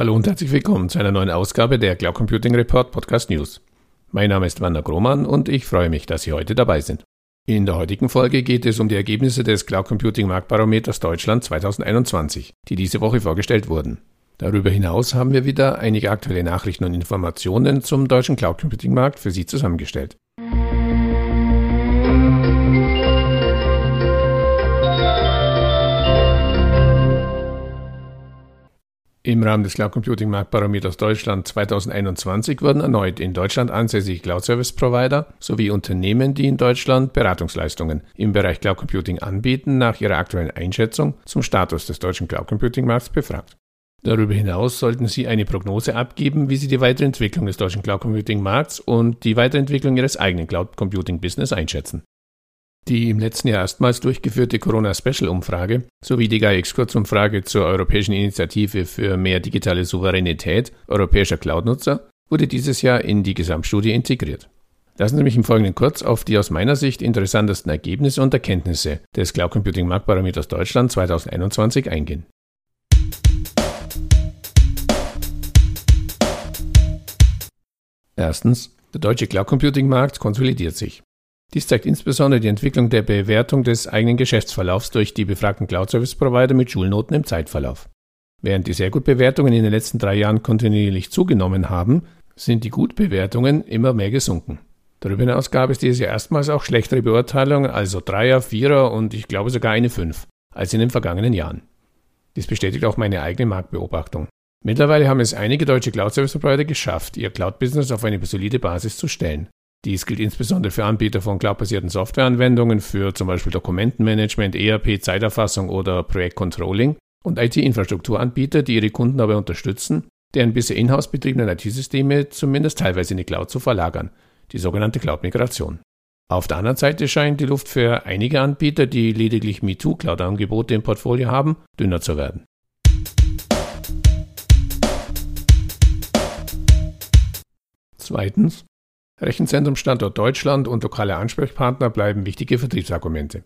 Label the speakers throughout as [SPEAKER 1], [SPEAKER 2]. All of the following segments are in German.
[SPEAKER 1] Hallo und herzlich willkommen zu einer neuen Ausgabe der Cloud Computing Report Podcast News. Mein Name ist Wanda Grohmann und ich freue mich, dass Sie heute dabei sind. In der heutigen Folge geht es um die Ergebnisse des Cloud Computing Marktbarometers Deutschland 2021, die diese Woche vorgestellt wurden. Darüber hinaus haben wir wieder einige aktuelle Nachrichten und Informationen zum deutschen Cloud Computing Markt für Sie zusammengestellt. Im Rahmen des Cloud Computing Marktbarometers Deutschland 2021 wurden erneut in Deutschland ansässige Cloud Service Provider sowie Unternehmen, die in Deutschland Beratungsleistungen im Bereich Cloud Computing anbieten, nach ihrer aktuellen Einschätzung zum Status des deutschen Cloud Computing Markts befragt. Darüber hinaus sollten Sie eine Prognose abgeben, wie Sie die weitere Entwicklung des deutschen Cloud Computing Markts und die Weiterentwicklung Ihres eigenen Cloud Computing Business einschätzen. Die im letzten Jahr erstmals durchgeführte Corona-Special-Umfrage sowie die GAIX-Kurzumfrage zur Europäischen Initiative für mehr digitale Souveränität europäischer Cloud-Nutzer wurde dieses Jahr in die Gesamtstudie integriert. Lassen Sie mich im Folgenden kurz auf die aus meiner Sicht interessantesten Ergebnisse und Erkenntnisse des Cloud Computing Marktbarometers Deutschland 2021 eingehen. Erstens, der deutsche Cloud Computing Markt konsolidiert sich. Dies zeigt insbesondere die Entwicklung der Bewertung des eigenen Geschäftsverlaufs durch die befragten Cloud-Service-Provider mit Schulnoten im Zeitverlauf. Während die sehr gut Bewertungen in den letzten drei Jahren kontinuierlich zugenommen haben, sind die Gutbewertungen immer mehr gesunken. Darüber hinaus gab es dieses Jahr erstmals auch schlechtere Beurteilungen, also Dreier, Vierer und ich glaube sogar eine Fünf, als in den vergangenen Jahren. Dies bestätigt auch meine eigene Marktbeobachtung. Mittlerweile haben es einige deutsche Cloud-Service-Provider geschafft, ihr Cloud-Business auf eine solide Basis zu stellen. Dies gilt insbesondere für Anbieter von cloudbasierten Softwareanwendungen für zum Beispiel Dokumentenmanagement, ERP, Zeiterfassung oder Projektcontrolling und IT-Infrastrukturanbieter, die ihre Kunden dabei unterstützen, deren bisher in-house betriebenen IT-Systeme zumindest teilweise in die Cloud zu verlagern, die sogenannte Cloud-Migration. Auf der anderen Seite scheint die Luft für einige Anbieter, die lediglich MeToo-Cloud-Angebote im Portfolio haben, dünner zu werden. Zweitens, Rechenzentrumstandort Deutschland und lokale Ansprechpartner bleiben wichtige Vertriebsargumente.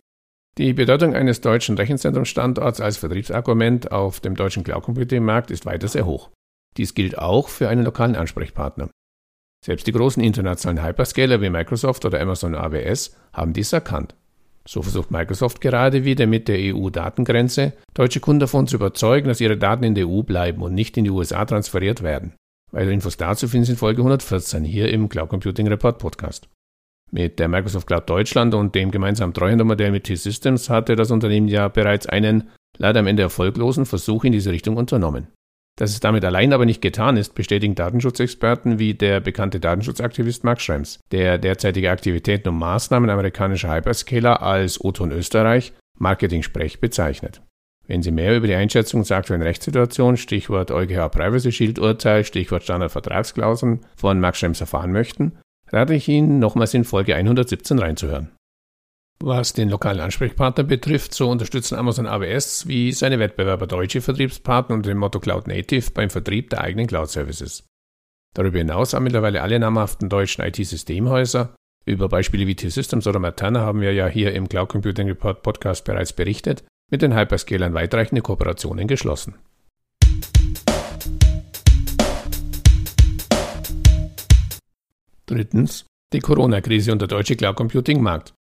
[SPEAKER 1] Die Bedeutung eines deutschen Rechenzentrumstandorts als Vertriebsargument auf dem deutschen Cloud Computing Markt ist weiter sehr hoch. Dies gilt auch für einen lokalen Ansprechpartner. Selbst die großen internationalen Hyperscaler wie Microsoft oder Amazon AWS haben dies erkannt. So versucht Microsoft gerade wieder mit der EU-Datengrenze deutsche Kunden davon zu überzeugen, dass ihre Daten in der EU bleiben und nicht in die USA transferiert werden. Weitere Infos dazu finden Sie in Folge 114 hier im Cloud Computing Report Podcast. Mit der Microsoft Cloud Deutschland und dem gemeinsamen Treuhändermodell mit T-Systems hatte das Unternehmen ja bereits einen, leider am Ende erfolglosen Versuch in diese Richtung unternommen. Dass es damit allein aber nicht getan ist, bestätigen Datenschutzexperten wie der bekannte Datenschutzaktivist Max Schrems, der derzeitige Aktivitäten und Maßnahmen amerikanischer Hyperscaler als Oton Österreich Marketing-Sprech bezeichnet. Wenn Sie mehr über die Einschätzung zur aktuellen Rechtssituation, Stichwort EuGH Privacy Shield Urteil, Stichwort Standardvertragsklauseln von Max Schrems erfahren möchten, rate ich Ihnen, nochmals in Folge 117 reinzuhören. Was den lokalen Ansprechpartner betrifft, so unterstützen Amazon AWS wie seine Wettbewerber deutsche Vertriebspartner unter dem Motto Cloud Native beim Vertrieb der eigenen Cloud Services. Darüber hinaus haben mittlerweile alle namhaften deutschen IT-Systemhäuser, über Beispiele wie T-Systems oder Materna haben wir ja hier im Cloud Computing Report Podcast bereits berichtet, mit den Hyperscalern weitreichende Kooperationen geschlossen. Drittens die Corona-Krise und der deutsche Cloud Computing Markt.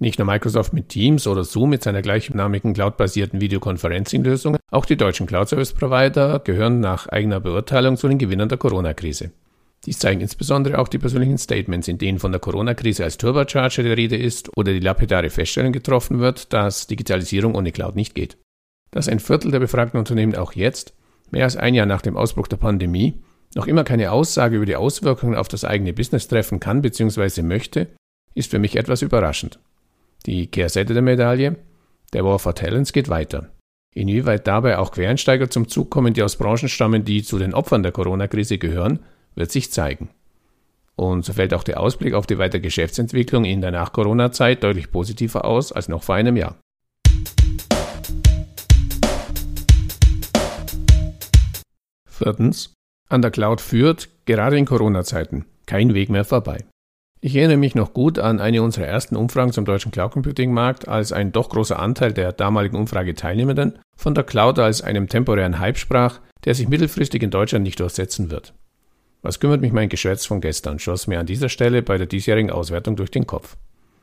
[SPEAKER 1] Nicht nur Microsoft mit Teams oder Zoom mit seiner gleichnamigen cloud-basierten Videoconferencing-Lösung, auch die deutschen Cloud-Service-Provider gehören nach eigener Beurteilung zu den Gewinnern der Corona-Krise. Dies zeigen insbesondere auch die persönlichen Statements, in denen von der Corona-Krise als Turbocharger die Rede ist oder die lapidare Feststellung getroffen wird, dass Digitalisierung ohne Cloud nicht geht. Dass ein Viertel der befragten Unternehmen auch jetzt, mehr als ein Jahr nach dem Ausbruch der Pandemie, noch immer keine Aussage über die Auswirkungen auf das eigene Business treffen kann bzw. möchte, ist für mich etwas überraschend. Die Kehrseite der Medaille, der War for Talents geht weiter. Inwieweit dabei auch Quereinsteiger zum Zug kommen, die aus Branchen stammen, die zu den Opfern der Corona-Krise gehören, wird sich zeigen. Und so fällt auch der Ausblick auf die weitere Geschäftsentwicklung in der Nach-Corona-Zeit deutlich positiver aus als noch vor einem Jahr. Viertens. An der Cloud führt, gerade in Corona-Zeiten, kein Weg mehr vorbei. Ich erinnere mich noch gut an eine unserer ersten Umfragen zum deutschen Cloud Computing Markt, als ein doch großer Anteil der damaligen Umfrageteilnehmenden von der Cloud als einem temporären Hype sprach, der sich mittelfristig in Deutschland nicht durchsetzen wird. Was kümmert mich mein Geschwätz von gestern, schoss mir an dieser Stelle bei der diesjährigen Auswertung durch den Kopf.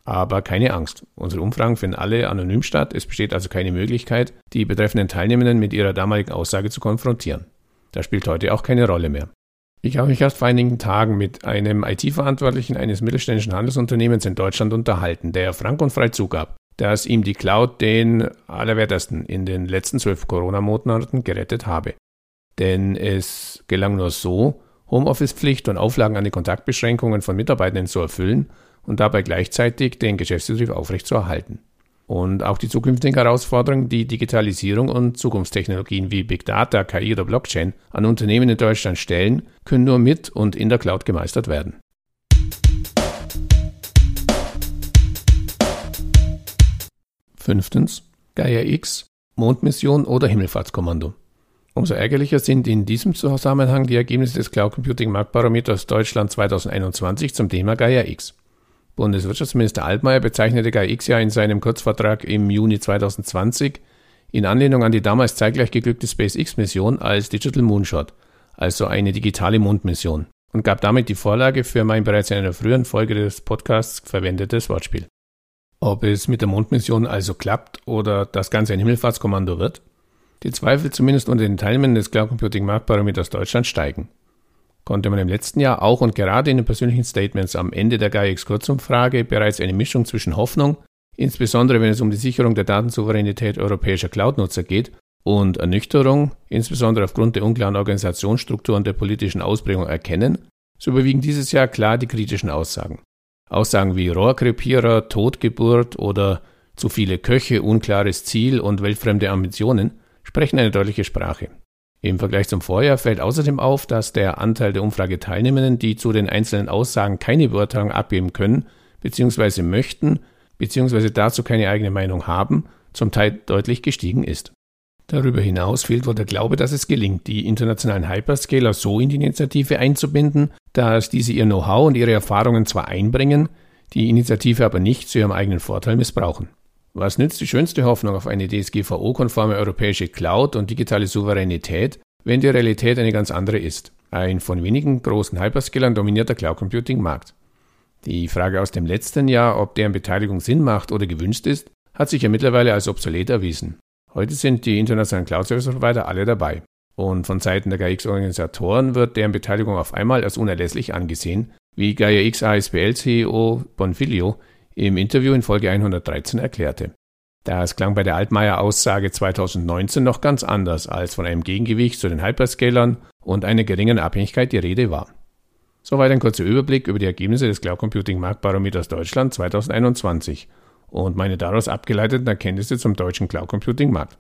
[SPEAKER 1] Aber keine Angst, unsere Umfragen finden alle anonym statt, es besteht also keine Möglichkeit, die betreffenden Teilnehmenden mit ihrer damaligen Aussage zu konfrontieren. Das spielt heute auch keine Rolle mehr. Ich habe mich erst vor einigen Tagen mit einem IT-Verantwortlichen eines mittelständischen Handelsunternehmens in Deutschland unterhalten, der frank und frei zugab, dass ihm die Cloud den Allerwertesten in den letzten zwölf Corona-Monaten gerettet habe. Denn es gelang nur so, Homeoffice-Pflicht und Auflagen an die Kontaktbeschränkungen von Mitarbeitenden zu erfüllen und dabei gleichzeitig den Geschäftsbetrieb aufrechtzuerhalten. Und auch die zukünftigen Herausforderungen, die Digitalisierung und Zukunftstechnologien wie Big Data, KI oder Blockchain an Unternehmen in Deutschland stellen, können nur mit und in der Cloud gemeistert werden. Fünftens. Gaia X, Mondmission oder Himmelfahrtskommando. Umso ärgerlicher sind in diesem Zusammenhang die Ergebnisse des Cloud Computing Marktbarometers Deutschland 2021 zum Thema Gaia X. Bundeswirtschaftsminister Altmaier bezeichnete GAIX ja in seinem Kurzvortrag im Juni 2020 in Anlehnung an die damals zeitgleich geglückte SpaceX-Mission als Digital Moonshot, also eine digitale Mondmission, und gab damit die Vorlage für mein bereits in einer früheren Folge des Podcasts verwendetes Wortspiel. Ob es mit der Mondmission also klappt oder das Ganze ein Himmelfahrtskommando wird? Die Zweifel zumindest unter den Teilnehmern des Cloud Computing Marktbarometers Deutschland steigen konnte man im letzten Jahr auch und gerade in den persönlichen Statements am Ende der GAIX-Kurzumfrage bereits eine Mischung zwischen Hoffnung, insbesondere wenn es um die Sicherung der Datensouveränität europäischer Cloud-Nutzer geht, und Ernüchterung, insbesondere aufgrund der unklaren Organisationsstruktur und der politischen Ausprägung erkennen, so überwiegen dieses Jahr klar die kritischen Aussagen. Aussagen wie Rohrkrepierer, Totgeburt oder zu viele Köche, unklares Ziel und weltfremde Ambitionen sprechen eine deutliche Sprache. Im Vergleich zum Vorjahr fällt außerdem auf, dass der Anteil der Umfrageteilnehmenden, die zu den einzelnen Aussagen keine Beurteilung abgeben können bzw. möchten bzw. dazu keine eigene Meinung haben, zum Teil deutlich gestiegen ist. Darüber hinaus fehlt wohl der Glaube, dass es gelingt, die internationalen Hyperscaler so in die Initiative einzubinden, dass diese ihr Know-how und ihre Erfahrungen zwar einbringen, die Initiative aber nicht zu ihrem eigenen Vorteil missbrauchen. Was nützt die schönste Hoffnung auf eine DSGVO-konforme europäische Cloud und digitale Souveränität, wenn die Realität eine ganz andere ist? Ein von wenigen großen Hyperscalern dominierter Cloud Computing Markt. Die Frage aus dem letzten Jahr, ob deren Beteiligung Sinn macht oder gewünscht ist, hat sich ja mittlerweile als obsolet erwiesen. Heute sind die internationalen Cloud Service Provider alle dabei. Und von Seiten der GAIX-Organisatoren wird deren Beteiligung auf einmal als unerlässlich angesehen, wie GAIX ASBL CEO Bonfilio im Interview in Folge 113 erklärte. Das klang bei der Altmaier-Aussage 2019 noch ganz anders, als von einem Gegengewicht zu den Hyperscalern und einer geringen Abhängigkeit die Rede war. Soweit ein kurzer Überblick über die Ergebnisse des Cloud Computing Marktbarometers Deutschland 2021 und meine daraus abgeleiteten Erkenntnisse zum deutschen Cloud Computing Markt.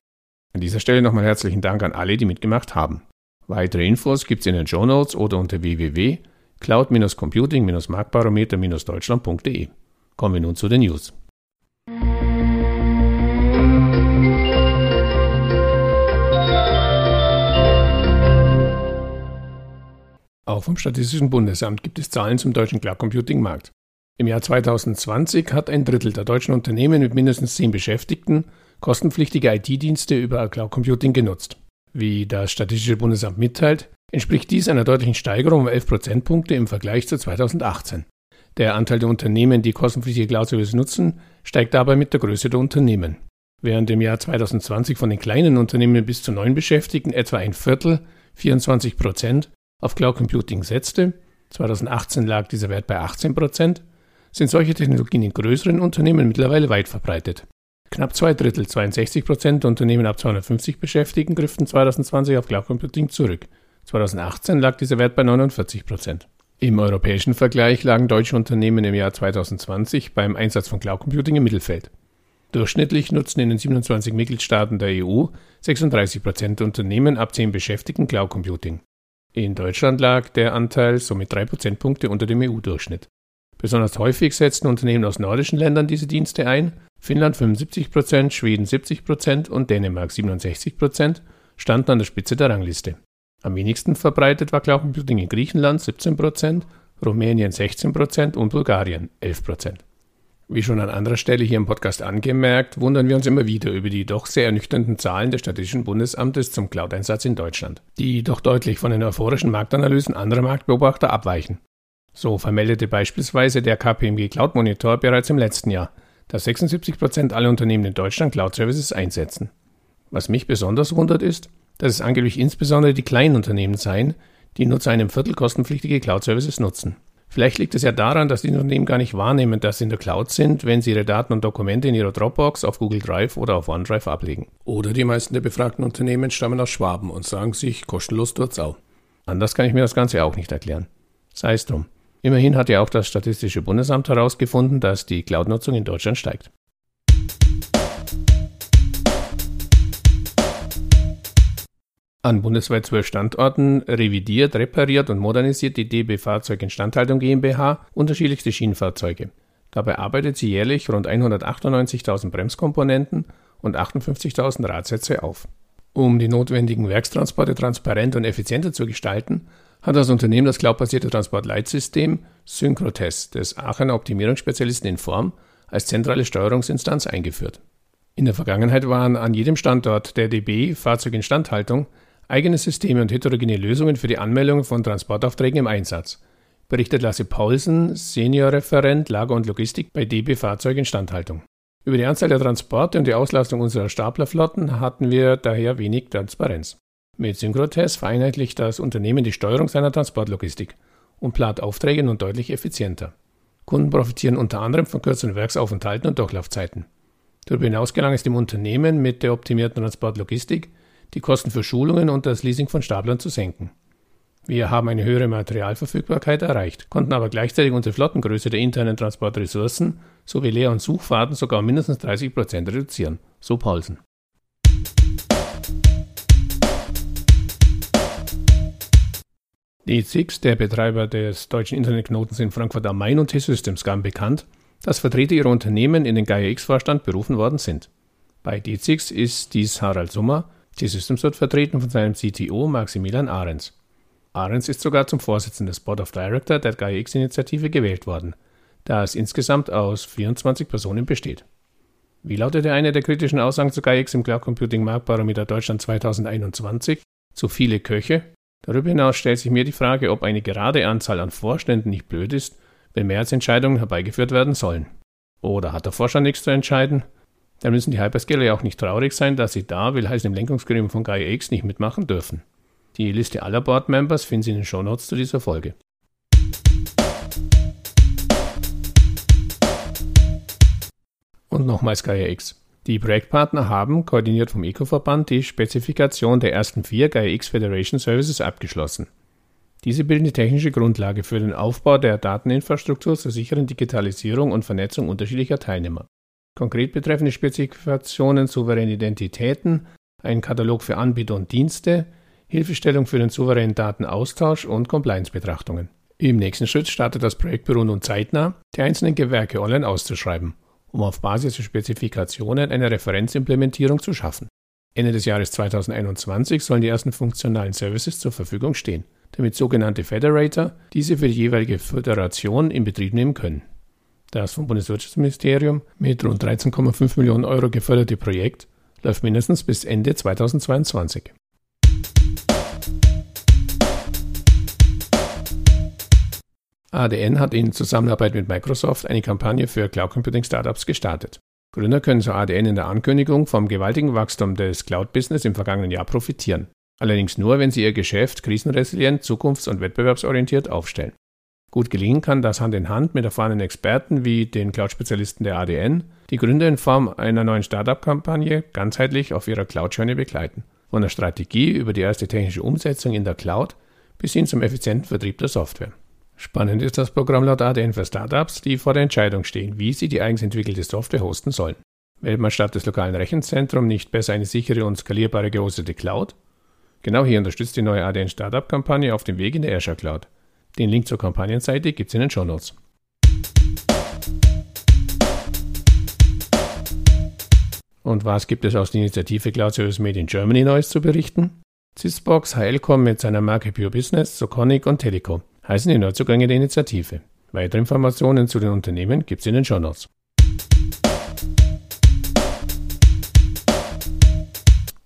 [SPEAKER 1] An dieser Stelle nochmal herzlichen Dank an alle, die mitgemacht haben. Weitere Infos gibt es in den Show Notes oder unter www.cloud-computing-marktbarometer-deutschland.de. Kommen wir nun zu den News. Auch vom Statistischen Bundesamt gibt es Zahlen zum deutschen Cloud Computing Markt. Im Jahr 2020 hat ein Drittel der deutschen Unternehmen mit mindestens zehn Beschäftigten kostenpflichtige IT-Dienste über Cloud Computing genutzt. Wie das Statistische Bundesamt mitteilt, entspricht dies einer deutlichen Steigerung um 11 Prozentpunkte im Vergleich zu 2018. Der Anteil der Unternehmen, die kostenpflichtige Cloud-Service nutzen, steigt dabei mit der Größe der Unternehmen. Während im Jahr 2020 von den kleinen Unternehmen bis zu neun Beschäftigten etwa ein Viertel, 24 Prozent, auf Cloud Computing setzte, 2018 lag dieser Wert bei 18 Prozent, sind solche Technologien in größeren Unternehmen mittlerweile weit verbreitet. Knapp zwei Drittel, 62 Prozent der Unternehmen ab 250 Beschäftigten griffen 2020 auf Cloud Computing zurück. 2018 lag dieser Wert bei 49 Prozent. Im europäischen Vergleich lagen deutsche Unternehmen im Jahr 2020 beim Einsatz von Cloud Computing im Mittelfeld. Durchschnittlich nutzen in den 27 Mitgliedstaaten der EU 36 Prozent der Unternehmen ab 10 Beschäftigten Cloud Computing. In Deutschland lag der Anteil somit 3 Prozentpunkte unter dem EU-Durchschnitt. Besonders häufig setzten Unternehmen aus nordischen Ländern diese Dienste ein. Finnland 75 Prozent, Schweden 70 Prozent und Dänemark 67 Prozent standen an der Spitze der Rangliste. Am wenigsten verbreitet war Cloud Computing in Griechenland 17%, Rumänien 16% und Bulgarien 11%. Wie schon an anderer Stelle hier im Podcast angemerkt, wundern wir uns immer wieder über die doch sehr ernüchternden Zahlen des Statistischen Bundesamtes zum Cloud-Einsatz in Deutschland, die doch deutlich von den euphorischen Marktanalysen anderer Marktbeobachter abweichen. So vermeldete beispielsweise der KPMG Cloud Monitor bereits im letzten Jahr, dass 76% aller Unternehmen in Deutschland Cloud-Services einsetzen. Was mich besonders wundert ist, dass es angeblich insbesondere die kleinen Unternehmen seien, die nur zu einem Viertel kostenpflichtige Cloud-Services nutzen. Vielleicht liegt es ja daran, dass die Unternehmen gar nicht wahrnehmen, dass sie in der Cloud sind, wenn sie ihre Daten und Dokumente in ihrer Dropbox, auf Google Drive oder auf OneDrive ablegen. Oder die meisten der befragten Unternehmen stammen aus Schwaben und sagen sich kostenlos durchs Au. Anders kann ich mir das Ganze auch nicht erklären. Sei es drum. Immerhin hat ja auch das Statistische Bundesamt herausgefunden, dass die Cloud-Nutzung in Deutschland steigt. An bundesweit zwölf Standorten revidiert, repariert und modernisiert die DB Fahrzeuginstandhaltung GmbH unterschiedlichste Schienenfahrzeuge. Dabei arbeitet sie jährlich rund 198.000 Bremskomponenten und 58.000 Radsätze auf. Um die notwendigen Werkstransporte transparenter und effizienter zu gestalten, hat das Unternehmen das cloudbasierte Transportleitsystem Synchrotest des Aachener Optimierungsspezialisten in Form als zentrale Steuerungsinstanz eingeführt. In der Vergangenheit waren an jedem Standort der DB Fahrzeuginstandhaltung eigene Systeme und heterogene Lösungen für die Anmeldung von Transportaufträgen im Einsatz, berichtet Lasse Paulsen, Seniorreferent Lager und Logistik bei DB Fahrzeuginstandhaltung. Über die Anzahl der Transporte und die Auslastung unserer Staplerflotten hatten wir daher wenig Transparenz. Mit Synchrotest vereinheitlicht das Unternehmen die Steuerung seiner Transportlogistik und plant Aufträge nun deutlich effizienter. Kunden profitieren unter anderem von kürzeren Werksaufenthalten und Durchlaufzeiten. Darüber hinaus gelang es dem Unternehmen mit der optimierten Transportlogistik, die Kosten für Schulungen und das Leasing von Staplern zu senken. Wir haben eine höhere Materialverfügbarkeit erreicht, konnten aber gleichzeitig unsere Flottengröße der internen Transportressourcen sowie Leer- und Suchfahrten sogar um mindestens 30 Prozent reduzieren, so Paulsen. DZX, der Betreiber des deutschen Internetknotens in Frankfurt am Main und T-Systems gaben bekannt, dass Vertreter ihrer Unternehmen in den Gaia-X-Vorstand berufen worden sind. Bei DZX ist dies Harald Summer, T-Systems wird vertreten von seinem CTO Maximilian Ahrens. Ahrens ist sogar zum Vorsitzenden des Board of Director der Gaia-X-Initiative gewählt worden, da es insgesamt aus 24 Personen besteht. Wie lautete eine der kritischen Aussagen zu Gaia-X im Cloud Computing Marktbarometer Deutschland 2021? Zu viele Köche? Darüber hinaus stellt sich mir die Frage, ob eine gerade Anzahl an Vorständen nicht blöd ist, wenn Mehrheitsentscheidungen herbeigeführt werden sollen. Oder hat der Vorstand nichts zu entscheiden? Dann müssen die Hyperscaler ja auch nicht traurig sein, dass sie da, will heißen im Lenkungsgremium von Gaia X, nicht mitmachen dürfen. Die Liste aller Board Members finden Sie in den Shownotes zu dieser Folge. Und nochmals Gaia X. Die Projektpartner haben, koordiniert vom ECO-Verband, die Spezifikation der ersten vier Gaia X Federation Services abgeschlossen. Diese bilden die technische Grundlage für den Aufbau der Dateninfrastruktur zur sicheren Digitalisierung und Vernetzung unterschiedlicher Teilnehmer. Konkret betreffende Spezifikationen souveräne Identitäten, ein Katalog für Anbieter und Dienste, Hilfestellung für den souveränen Datenaustausch und Compliance-Betrachtungen. Im nächsten Schritt startet das Projektbüro nun zeitnah, die einzelnen Gewerke online auszuschreiben um auf Basis der Spezifikationen eine Referenzimplementierung zu schaffen. Ende des Jahres 2021 sollen die ersten funktionalen Services zur Verfügung stehen, damit sogenannte Federator diese für die jeweilige Föderation in Betrieb nehmen können. Das vom Bundeswirtschaftsministerium mit rund 13,5 Millionen Euro geförderte Projekt läuft mindestens bis Ende 2022. ADN hat in Zusammenarbeit mit Microsoft eine Kampagne für Cloud Computing Startups gestartet. Gründer können so ADN in der Ankündigung vom gewaltigen Wachstum des Cloud-Business im vergangenen Jahr profitieren. Allerdings nur, wenn sie ihr Geschäft krisenresilient, zukunfts- und wettbewerbsorientiert aufstellen. Gut gelingen kann das Hand in Hand mit erfahrenen Experten wie den Cloud-Spezialisten der ADN, die Gründer in Form einer neuen Startup-Kampagne ganzheitlich auf ihrer Cloud-Journey begleiten. Von der Strategie über die erste technische Umsetzung in der Cloud bis hin zum effizienten Vertrieb der Software. Spannend ist das Programm laut ADN für Startups, die vor der Entscheidung stehen, wie sie die eigens entwickelte Software hosten sollen. Wählt man statt des lokalen Rechenzentrums nicht besser eine sichere und skalierbare gehostete Cloud? Genau hier unterstützt die neue ADN Startup-Kampagne auf dem Weg in der Azure Cloud. Den Link zur Kampagnenseite gibt es in den Notes. Und was gibt es aus der Initiative Service Made in Germany Neues zu berichten? Sysbox, HLCom mit seiner Marke Pure Business, Soconic und Telekom heißen die Neuzugänge der Initiative. Weitere Informationen zu den Unternehmen gibt es in den Show Notes.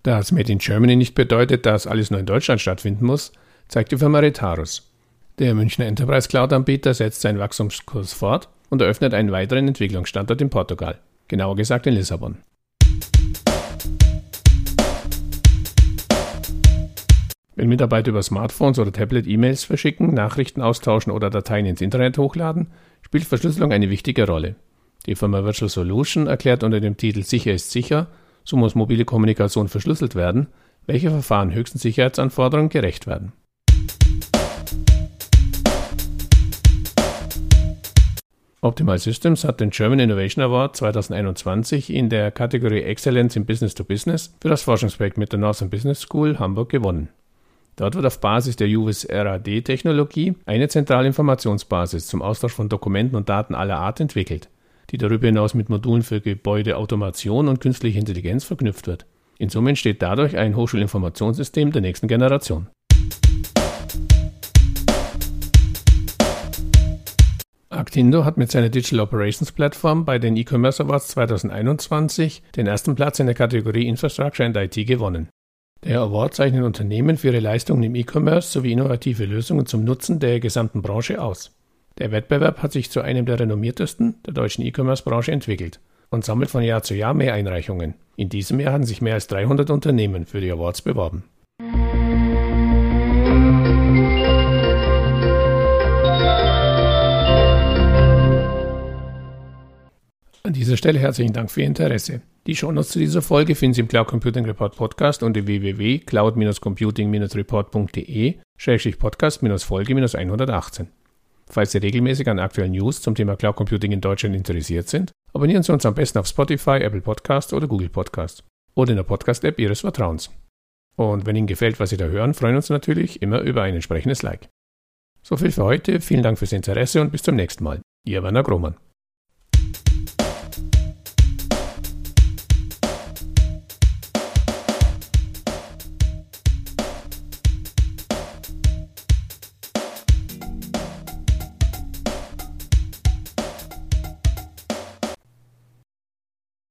[SPEAKER 1] Dass Made in Germany nicht bedeutet, dass alles nur in Deutschland stattfinden muss, zeigt die Firma Retarus. Der Münchner Enterprise Cloud-Anbieter setzt seinen Wachstumskurs fort und eröffnet einen weiteren Entwicklungsstandort in Portugal, genauer gesagt in Lissabon. Wenn Mitarbeiter über Smartphones oder Tablet E-Mails verschicken, Nachrichten austauschen oder Dateien ins Internet hochladen, spielt Verschlüsselung eine wichtige Rolle. Die Firma Virtual Solution erklärt unter dem Titel Sicher ist sicher, so muss mobile Kommunikation verschlüsselt werden, welche Verfahren höchsten Sicherheitsanforderungen gerecht werden. Optimal Systems hat den German Innovation Award 2021 in der Kategorie Excellence in Business to Business für das Forschungsprojekt mit der Northern Business School Hamburg gewonnen. Dort wird auf Basis der Juvis RAD-Technologie eine zentrale Informationsbasis zum Austausch von Dokumenten und Daten aller Art entwickelt, die darüber hinaus mit Modulen für Gebäudeautomation und künstliche Intelligenz verknüpft wird. In Summe entsteht dadurch ein Hochschulinformationssystem der nächsten Generation. Actindo hat mit seiner Digital Operations Plattform bei den E-Commerce Awards 2021 den ersten Platz in der Kategorie Infrastructure and IT gewonnen. Der Award zeichnet Unternehmen für ihre Leistungen im E-Commerce sowie innovative Lösungen zum Nutzen der gesamten Branche aus. Der Wettbewerb hat sich zu einem der renommiertesten der deutschen E-Commerce-Branche entwickelt und sammelt von Jahr zu Jahr mehr Einreichungen. In diesem Jahr haben sich mehr als 300 Unternehmen für die Awards beworben. An dieser Stelle herzlichen Dank für Ihr Interesse. Die Shownotes zu dieser Folge finden Sie im Cloud Computing Report Podcast unter www.cloud-computing-report.de-podcast-folge-118. Falls Sie regelmäßig an aktuellen News zum Thema Cloud Computing in Deutschland interessiert sind, abonnieren Sie uns am besten auf Spotify, Apple Podcast oder Google Podcast oder in der Podcast-App Ihres Vertrauens. Und wenn Ihnen gefällt, was Sie da hören, freuen wir uns natürlich immer über ein entsprechendes Like. So viel für heute, vielen Dank fürs Interesse und bis zum nächsten Mal. Ihr Werner Grohmann.